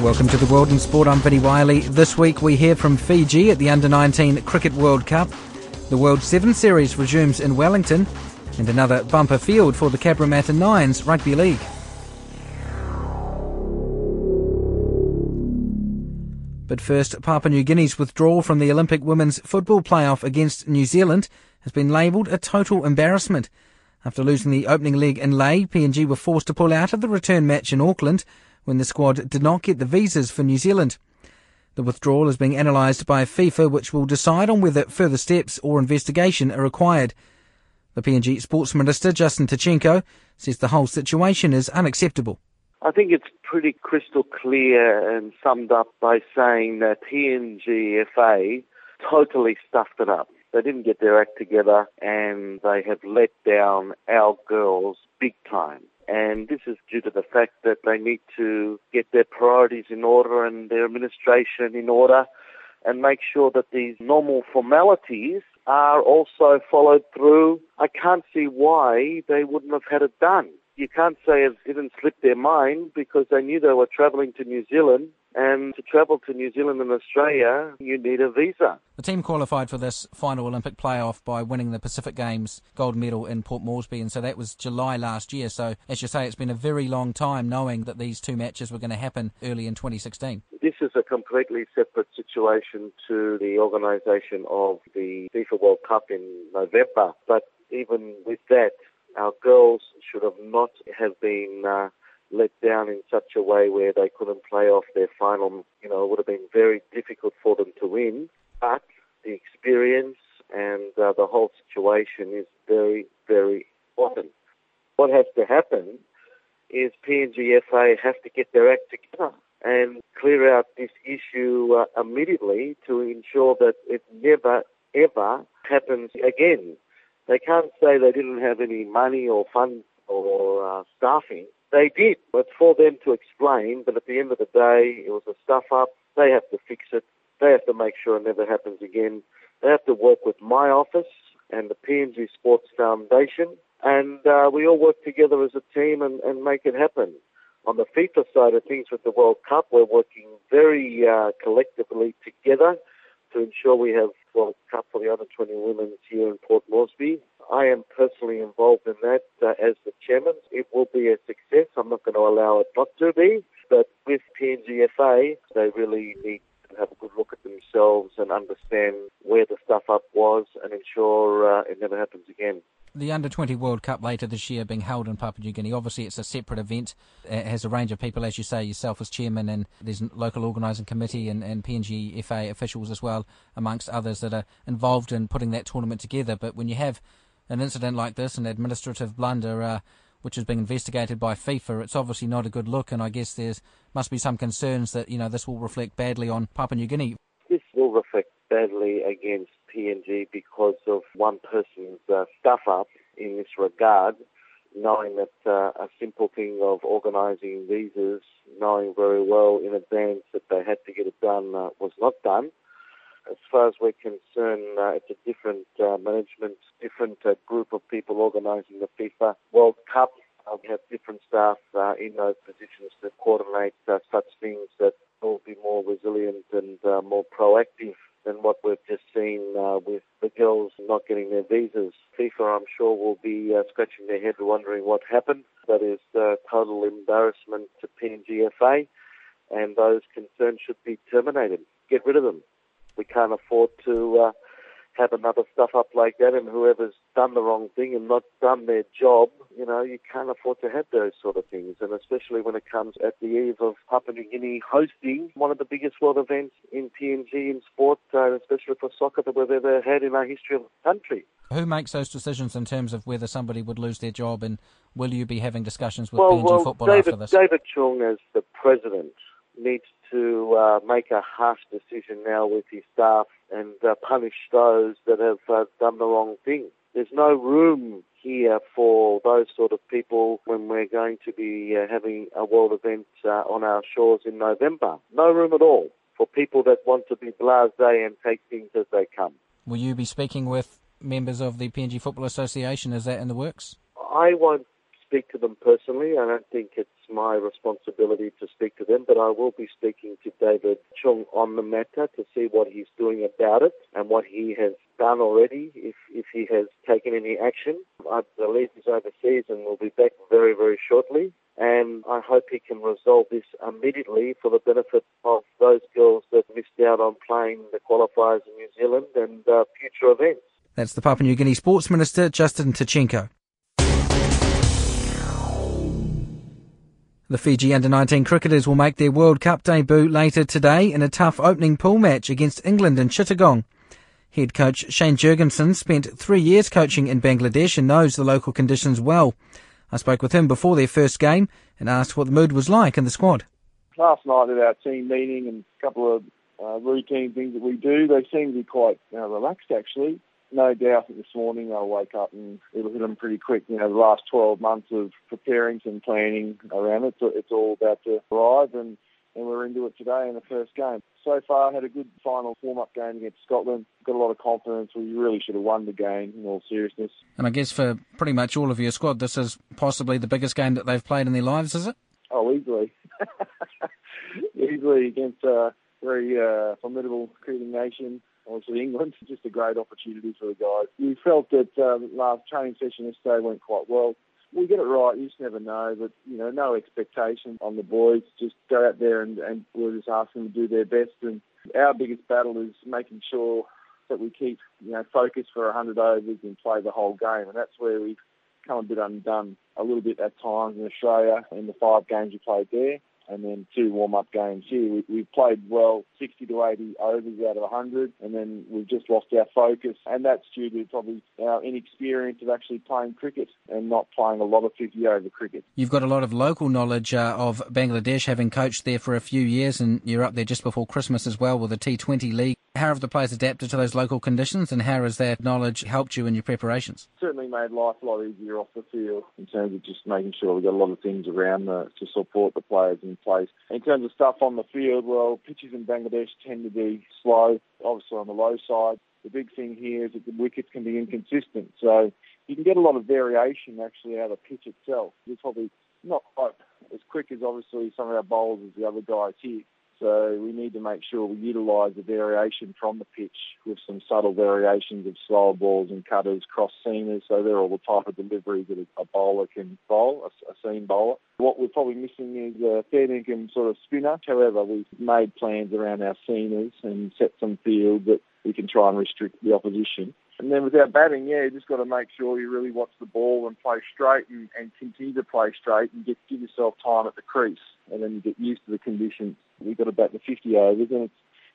Welcome to the World in Sport. I'm Vinnie Wylie. This week we hear from Fiji at the Under 19 Cricket World Cup. The World 7 Series resumes in Wellington, and another bumper field for the Cabramatta Nines Rugby League. But first, Papua New Guinea's withdrawal from the Olympic women's football playoff against New Zealand has been labelled a total embarrassment. After losing the opening leg in Lae, PNG were forced to pull out of the return match in Auckland when the squad did not get the visas for New Zealand. The withdrawal is being analysed by FIFA, which will decide on whether further steps or investigation are required. The PNG Sports Minister, Justin Tkatchenko, says the whole situation is unacceptable. I think it's pretty crystal clear and summed up by saying that PNGFA totally stuffed it up. They didn't get their act together and they have let down our girls big time. And this is due to the fact that they need to get their priorities in order and their administration in order and make sure that these normal formalities are also followed through. I can't see why they wouldn't have had it done. You can't say it didn't slip their mind because they knew they were travelling to New Zealand and to travel to New Zealand and Australia, you need a visa. The team qualified for this final Olympic playoff by winning the Pacific Games gold medal in Port Moresby, and so that was July last year. So, as you say, it's been a very long time knowing that these two matches were going to happen early in 2016. This is a completely separate situation to the organisation of the FIFA World Cup in November. But even with that, our girls should have not have been. Uh, let down in such a way where they couldn't play off their final. You know, it would have been very difficult for them to win. But the experience and uh, the whole situation is very, very important. What has to happen is PNGFA have to get their act together and clear out this issue uh, immediately to ensure that it never, ever happens again. They can't say they didn't have any money or funds or uh, staffing they did. It's for them to explain, but at the end of the day, it was a stuff up. They have to fix it. They have to make sure it never happens again. They have to work with my office and the PNG Sports Foundation, and uh, we all work together as a team and, and make it happen. On the FIFA side of things with the World Cup, we're working very uh, collectively together to ensure we have World Cup for the under 20 women here in Port Moresby. I am personally involved in that uh, as the chairman. It will be a success. I'm not going to allow it not to be. But with PNGFA, they really need to have a good look at themselves and understand where the stuff up was and ensure uh, it never happens again the Under 20 World Cup later this year being held in Papua New Guinea. Obviously, it's a separate event. It has a range of people, as you say, yourself as chairman, and there's local organising committee and, and PNG FA officials as well, amongst others that are involved in putting that tournament together. But when you have an incident like this, an administrative blunder, uh, which is being investigated by FIFA, it's obviously not a good look, and I guess there's must be some concerns that you know this will reflect badly on Papua New Guinea. This will reflect badly against PNG because of one person's uh, stuff up in this regard, knowing that uh, a simple thing of organising visas, knowing very well in advance that they had to get it done, uh, was not done. As far as we're concerned, uh, it's a different uh, management, different uh, group of people organising the FIFA World Cup. we have different staff in those positions to coordinate such things that will be more resilient and more proactive than what we've just seen uh, with the girls not getting their visas. FIFA, I'm sure, will be uh, scratching their head wondering what happened. That is uh, total embarrassment to PNGFA, and those concerned should be terminated. Get rid of them. We can't afford to uh, have another stuff up like that, and whoever's done the wrong thing and not done their job, you know, you can't afford to have those sort of things. And especially when it comes at the eve of Papua New Guinea hosting one of the biggest world events in PNG in sport, uh, especially for soccer that we've ever had in our history of the country. Who makes those decisions in terms of whether somebody would lose their job and will you be having discussions with well, PNG well, football David, after this? David Chung, as the president, needs to uh, make a harsh decision now with his staff and uh, punish those that have uh, done the wrong thing. There's no room here for those sort of people when we're going to be uh, having a world event uh, on our shores in November. No room at all for people that want to be blasé and take things as they come. Will you be speaking with members of the PNG Football Association? Is that in the works? I won't speak to them personally. I don't think it's my responsibility to speak to them, but I will be speaking to David Chung on the matter to see what he's doing about it and what he has done already, if, if he has taken any action. I believe he's overseas and will be back very, very shortly. And I hope he can resolve this immediately for the benefit of those girls that missed out on playing the qualifiers in New Zealand and uh, future events. That's the Papua New Guinea Sports Minister, Justin Tkatchenko. The Fiji under 19 cricketers will make their World Cup debut later today in a tough opening pool match against England in Chittagong. Head coach Shane Jurgensen spent three years coaching in Bangladesh and knows the local conditions well. I spoke with him before their first game and asked what the mood was like in the squad. Last night at our team meeting and a couple of uh, routine things that we do, they seem to be quite uh, relaxed actually no doubt that this morning they'll wake up and it'll hit them pretty quick. You know, the last 12 months of preparing and planning around it, so it's all about to arrive and, and we're into it today in the first game. So far, had a good final warm-up game against Scotland. Got a lot of confidence. We really should have won the game, in all seriousness. And I guess for pretty much all of your squad, this is possibly the biggest game that they've played in their lives, is it? Oh, easily. easily against a very uh, formidable cricketing nation obviously England. Just a great opportunity for the guys. We felt that um, last training session yesterday went quite well. We get it right, you just never know, but you know, no expectation on the boys. Just go out there and, and we'll just ask them to do their best. And our biggest battle is making sure that we keep you know focused for 100 overs and play the whole game, and that's where we've come a bit undone a little bit at times in Australia in the five games we played there and then two warm-up games here. We, we've played well 60 to 80 overs out of 100, and then we've just lost our focus, and that's due to probably our inexperience of actually playing cricket and not playing a lot of 50 over cricket. You've got a lot of local knowledge uh, of Bangladesh, having coached there for a few years, and you're up there just before Christmas as well with the T20 League. How have the players adapted to those local conditions, and how has that knowledge helped you in your preparations? Certainly made life a lot easier off the field in terms of just making sure we've got a lot of things around the, to support the players in place. In terms of stuff on the field, well, pitches in Bangladesh tend to be slow, obviously on the low side. The big thing here is that the wickets can be inconsistent, so you can get a lot of variation actually out of the pitch itself. It's probably not quite as quick as obviously some of our bowlers as the other guys here. So we need to make sure we utilise the variation from the pitch with some subtle variations of slower balls and cutters, cross seamers. So they're all the type of deliveries that a bowler can bowl, a, a seam bowler. What we're probably missing is a fair income sort of spinner. However, we've made plans around our seamers and set some field that we can try and restrict the opposition. And then with our batting, yeah, you just got to make sure you really watch the ball and play straight and, and continue to play straight and get, give yourself time at the crease. And then you get used to the conditions. We've got bat the 50 overs, and it's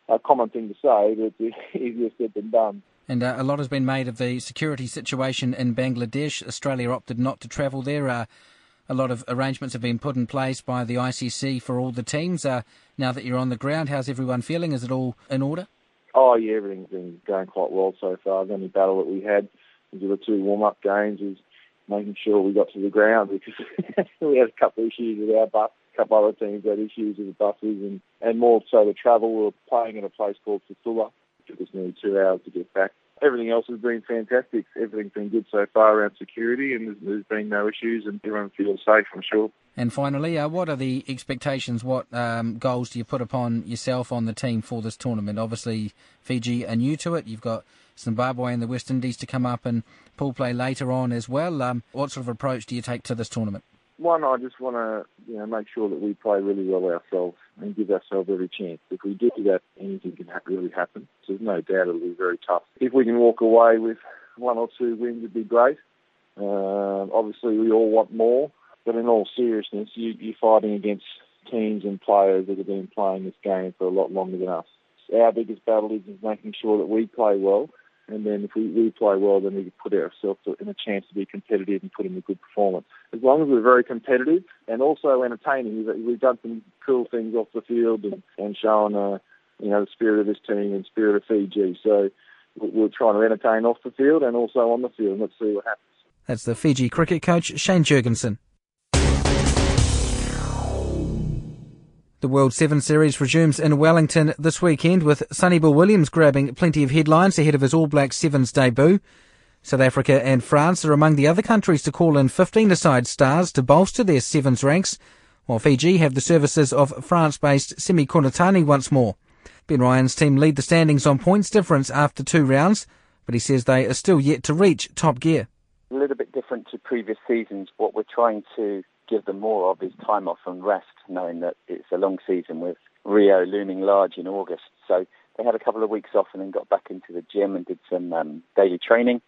a common thing to say, but it's easier said than done. And uh, a lot has been made of the security situation in Bangladesh. Australia opted not to travel there. Uh, a lot of arrangements have been put in place by the ICC for all the teams. Uh, now that you're on the ground, how's everyone feeling? Is it all in order? Oh yeah, everything's been going quite well so far. The only battle that we had into the two warm-up games was making sure we got to the ground because we had a couple of issues with our bus. A couple other teams had issues with the buses and, and more so the travel. We were playing in a place called Fatulla. It took us nearly two hours to get back. Everything else has been fantastic. Everything's been good so far around security and there's, there's been no issues and everyone feels safe, I'm sure. And finally, uh, what are the expectations? What um, goals do you put upon yourself on the team for this tournament? Obviously, Fiji are new to it. You've got Zimbabwe and the West Indies to come up and pool play later on as well. Um, what sort of approach do you take to this tournament? One, I just want to you know make sure that we play really well ourselves and give ourselves every chance. If we do that, anything can really happen. So there's no doubt it'll be very tough. If we can walk away with one or two wins it'd be great. Uh, obviously, we all want more, but in all seriousness, you, you're fighting against teams and players that have been playing this game for a lot longer than us. Our biggest battle is, is making sure that we play well, and then if we, we play well, then we can put ourselves in a chance to be competitive and put in a good performance. As long as we're very competitive and also entertaining, we've done some cool things off the field and, and shown, uh, you know, the spirit of this team and spirit of Fiji. So we're trying to entertain off the field and also on the field. Let's see what happens. That's the Fiji cricket coach, Shane Jurgensen. The World Seven Series resumes in Wellington this weekend with Sonny Bill Williams grabbing plenty of headlines ahead of his All Black Sevens debut. South Africa and France are among the other countries to call in 15-a-side stars to bolster their Sevens ranks, while Fiji have the services of France-based Semi Kunatani once more. Ben Ryan's team lead the standings on points difference after two rounds, but he says they are still yet to reach top gear. A little bit different to previous seasons. What we're trying to give them more of is time off and rest, knowing that it's a long season with Rio looming large in August. So they had a couple of weeks off and then got back into the gym and did some um, daily training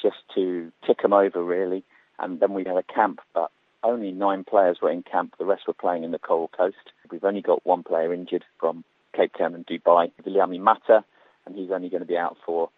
just to tick them over, really. And then we had a camp, but only nine players were in camp. The rest were playing in the Coral Coast. We've only got one player injured from Cape Town and Dubai, Viliame Mata, and he's only going to be out for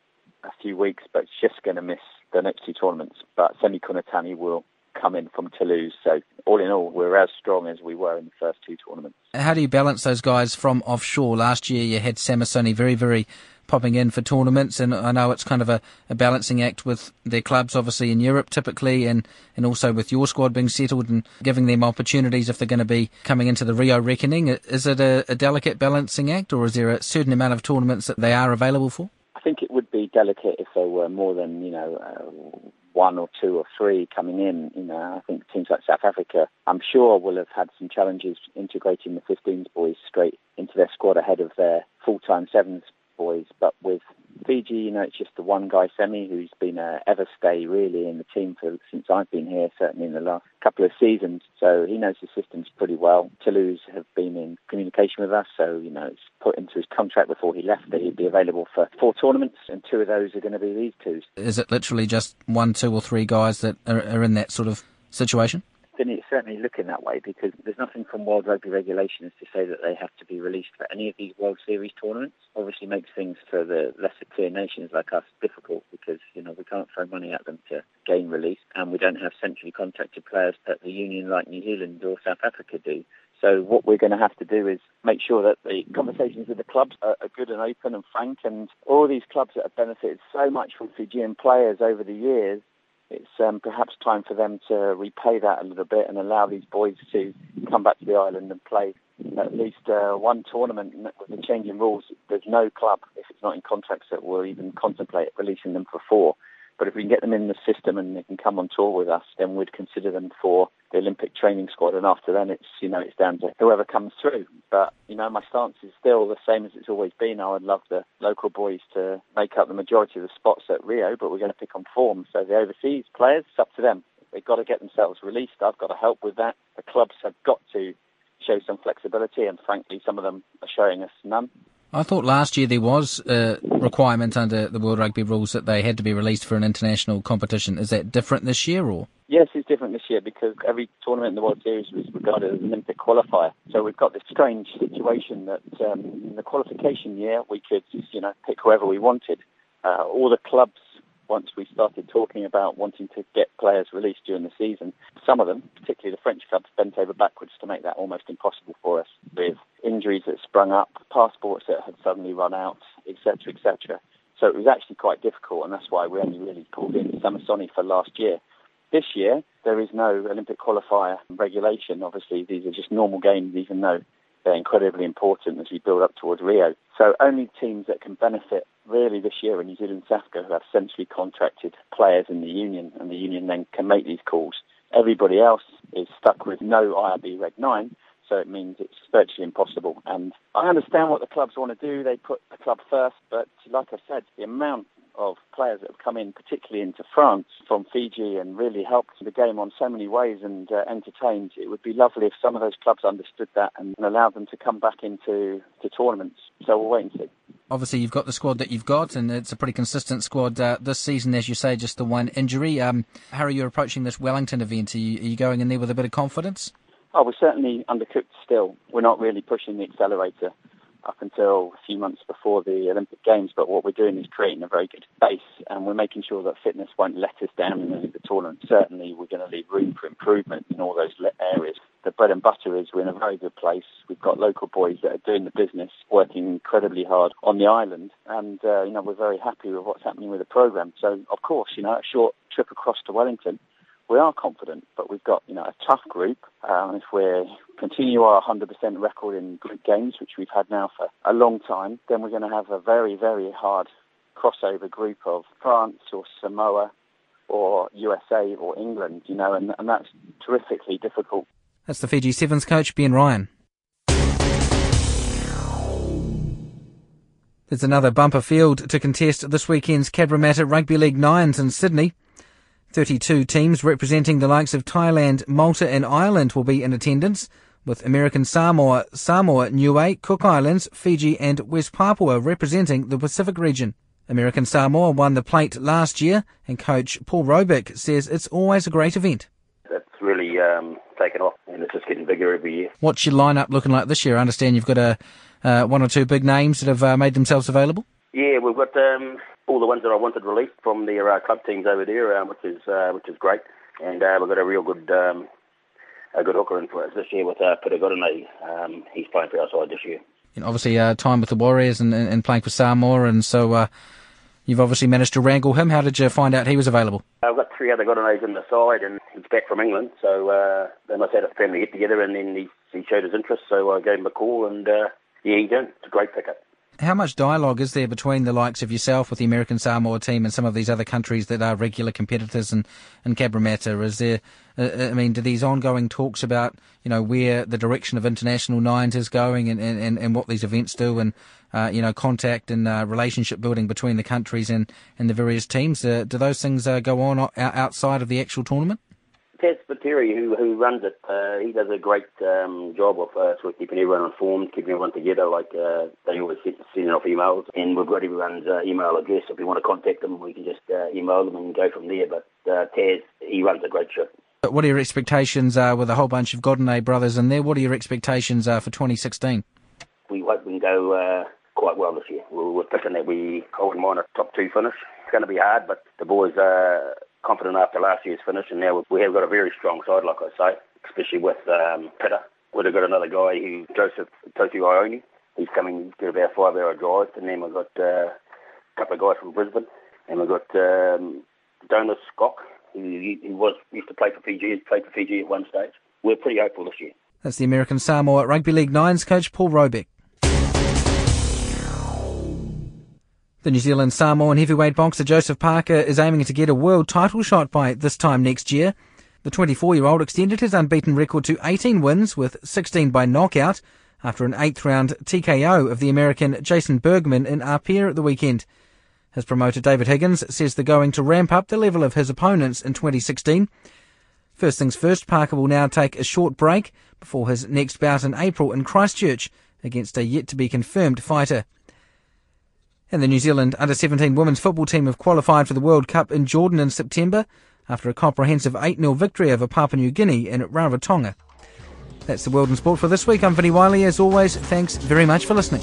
a few weeks, but just going to miss the next two tournaments. But Semi Kunatani will come in from Toulouse. So all in all, we're as strong as we were in the first two tournaments. How do you balance those guys from offshore? Last year you had Samisoni Viriviri popping in for tournaments, and I know it's kind of a, a, balancing act with their clubs, obviously in Europe typically, and, and also with your squad being settled and giving them opportunities if they're going to be coming into the Rio reckoning. Is it a, a delicate balancing act, or is there a certain amount of tournaments that they are available for? I think it would be delicate if there were more than you know uh, one or two or three coming in. You know, I think teams like South Africa, I'm sure, will have had some challenges integrating the 15s boys straight into their squad ahead of their full-time sevens boys. But with Fiji, you know, it's just the one guy, Semi, who's been a ever stay really in the team for since I've been here, certainly in the last couple of seasons. So he knows the systems pretty well. Toulouse have been in communication with us, so you know, it's put into his contract before he left that he'd be available for four tournaments, and two of those are going to be these two. Is it literally just one, two, or three guys that are, are in that sort of situation? Then it's certainly looking that way because there's nothing from World Rugby regulations to say that they have to be released for any of these World Series tournaments. Obviously makes things for the lesser tier nations like us difficult because, you know, we can't throw money at them to gain release and we don't have centrally contracted players that the union like New Zealand or South Africa do. So what we're going to have to do is make sure that the conversations with the clubs are good and open and frank and all these clubs that have benefited so much from Fijian players over the years it's um, perhaps time for them to repay that a little bit and allow these boys to come back to the island and play at least uh, one tournament. With the changing rules, there's no club, if it's not in contracts, that will even contemplate releasing them for four. But if we can get them in the system and they can come on tour with us, then we'd consider them for the Olympic training squad. And after then, it's you know it's down to whoever comes through. But you know my stance is still the same as it's always been. I would love the local boys to make up the majority of the spots at Rio, but we're going to pick on form. So the overseas players, it's up to them. They've got to get themselves released. I've got to help with that. The clubs have got to show some flexibility, and frankly, some of them are showing us none. I thought last year there was a requirement under the World Rugby rules that they had to be released for an international competition. Is that different this year, or? Yes, it's different this year because every tournament in the World Series was regarded as an Olympic qualifier. So we've got this strange situation that um, in the qualification year we could, you know, pick whoever we wanted. Uh, all the clubs once we started talking about wanting to get players released during the season, some of them, particularly the French clubs, bent over backwards to make that almost impossible for us with injuries that sprung up, passports that had suddenly run out, etc., etc. So it was actually quite difficult, and that's why we only really pulled in Samisoni for last year. This year, there is no Olympic qualifier regulation. Obviously, these are just normal games, even though they're incredibly important as we build up towards Rio. So only teams that can benefit really this year in New Zealand Africa who have centrally contracted players in the union, and the union then can make these calls. Everybody else is stuck with no IRB Reg 9, so it means it's virtually impossible. And I understand what the clubs want to do. They put the club first, but like I said, the amount of players that have come in, particularly into France from Fiji, and really helped the game on so many ways and uh, entertained. It would be lovely if some of those clubs understood that and allowed them to come back into to tournaments. So we'll wait and see. Obviously, you've got the squad that you've got, and it's a pretty consistent squad uh, this season, as you say. Just the one injury. Um, how are you approaching this Wellington event? Are you, are you going in there with a bit of confidence? Oh, we're certainly undercooked still. We're not really pushing the accelerator up until a few months before the Olympic Games, but what we're doing is creating a very good base and we're making sure that fitness won't let us down in the, tournament. Certainly, we're going to leave room for improvement in all those areas. The bread and butter is we're in a very good place. We've got local boys that are doing the business, working incredibly hard on the island, and uh, you know we're very happy with what's happening with the program. So, of course, you know, a short trip across to Wellington we are confident, but we've got you know a tough group. Um, if we continue our 100% record in group games, which we've had now for a long time, then we're going to have a very very hard crossover group of France or Samoa or USA or England, you know, and, and that's terrifically difficult. That's the Fiji Sevens coach, Ben Ryan. There's another bumper field to contest this weekend's Cabramatta Rugby League Nines in Sydney. 32 teams representing the likes of Thailand, Malta and Ireland will be in attendance, with American Samoa, Samoa, Niue, Cook Islands, Fiji and West Papua representing the Pacific region. American Samoa won the plate last year, and coach Paul Robick says it's always a great event. It's really um, taken off, and it's just getting bigger every year. What's your lineup looking like this year? I understand you've got a uh, one or two big names that have uh, made themselves available. Yeah, we've got um, all the ones that I wanted released from their uh, club teams over there, uh, which is uh, which is great. And uh, we've got a real good um, a good hooker in for us this year with uh, Peter Godinet. Um, he's playing for our side this year. And obviously, uh, time with the Warriors and, and, playing for Samoa, and so uh, you've obviously managed to wrangle him. How did you find out he was available? I've got three other Godinets in the side, and he's back from England, so uh, they must have had a family get together, and then he, he showed his interest, so I gave him a call, and uh, yeah, he did. It's a great pickup. How much dialogue is there between the likes of yourself with the American Samoa team and some of these other countries that are regular competitors in, in Cabramatta? Is there, uh, uh, I mean, do these ongoing talks about, you know, where the direction of international nines is going and, and, and what these events do and, uh, you know, contact and uh, relationship building between the countries and, and the various teams? Uh, do those things uh, go on outside of the actual tournament? Taz Spiteri, who who runs it, uh, he does a great um, job of uh, sort of keeping everyone informed, keeping everyone together. Like uh, they always send off emails, and we've got everyone's uh, email address. If you want to contact them, we can just uh, email them and go from there. But uh, Taz, he runs a great ship. But what are your expectations uh, with a whole bunch of Godinet brothers in there? What are your expectations uh, for 2016? We hope we can go uh, quite well this year. We're, we're thinking that we hold in mind a top two finish. It's going to be hard, but the boys are confident after last year's finish, and now we have got a very strong side, like I say, especially with um, Pita. We've got another guy who Joseph Totu Ione. He's coming to about five hour drive, and then we've got uh, a couple of guys from Brisbane, and we've got um, Jonas Scott, who, was used to play for Fiji, He's played for Fiji at one stage. We're pretty hopeful this year. That's the American Samoa at Rugby League Nines coach Paul Robick. The New Zealand Samoan heavyweight boxer Joseph Parker is aiming to get a world title shot by this time next year. The 24-year-old extended his unbeaten record to 18 wins with 16 by knockout after an eighth round TKO of the American Jason Bergman in Apia at the weekend. His promoter David Higgins says they're going to ramp up the level of his opponents in 2016. First things first, Parker will now take a short break before his next bout in April in Christchurch against a yet to be confirmed fighter. And the New Zealand under 17 women's football team have qualified for the World Cup in Jordan in September after a comprehensive 8 0 victory over Papua New Guinea in Rarotonga. That's the World in Sport for this week. I'm Vinnie Wylie. As always, thanks very much for listening.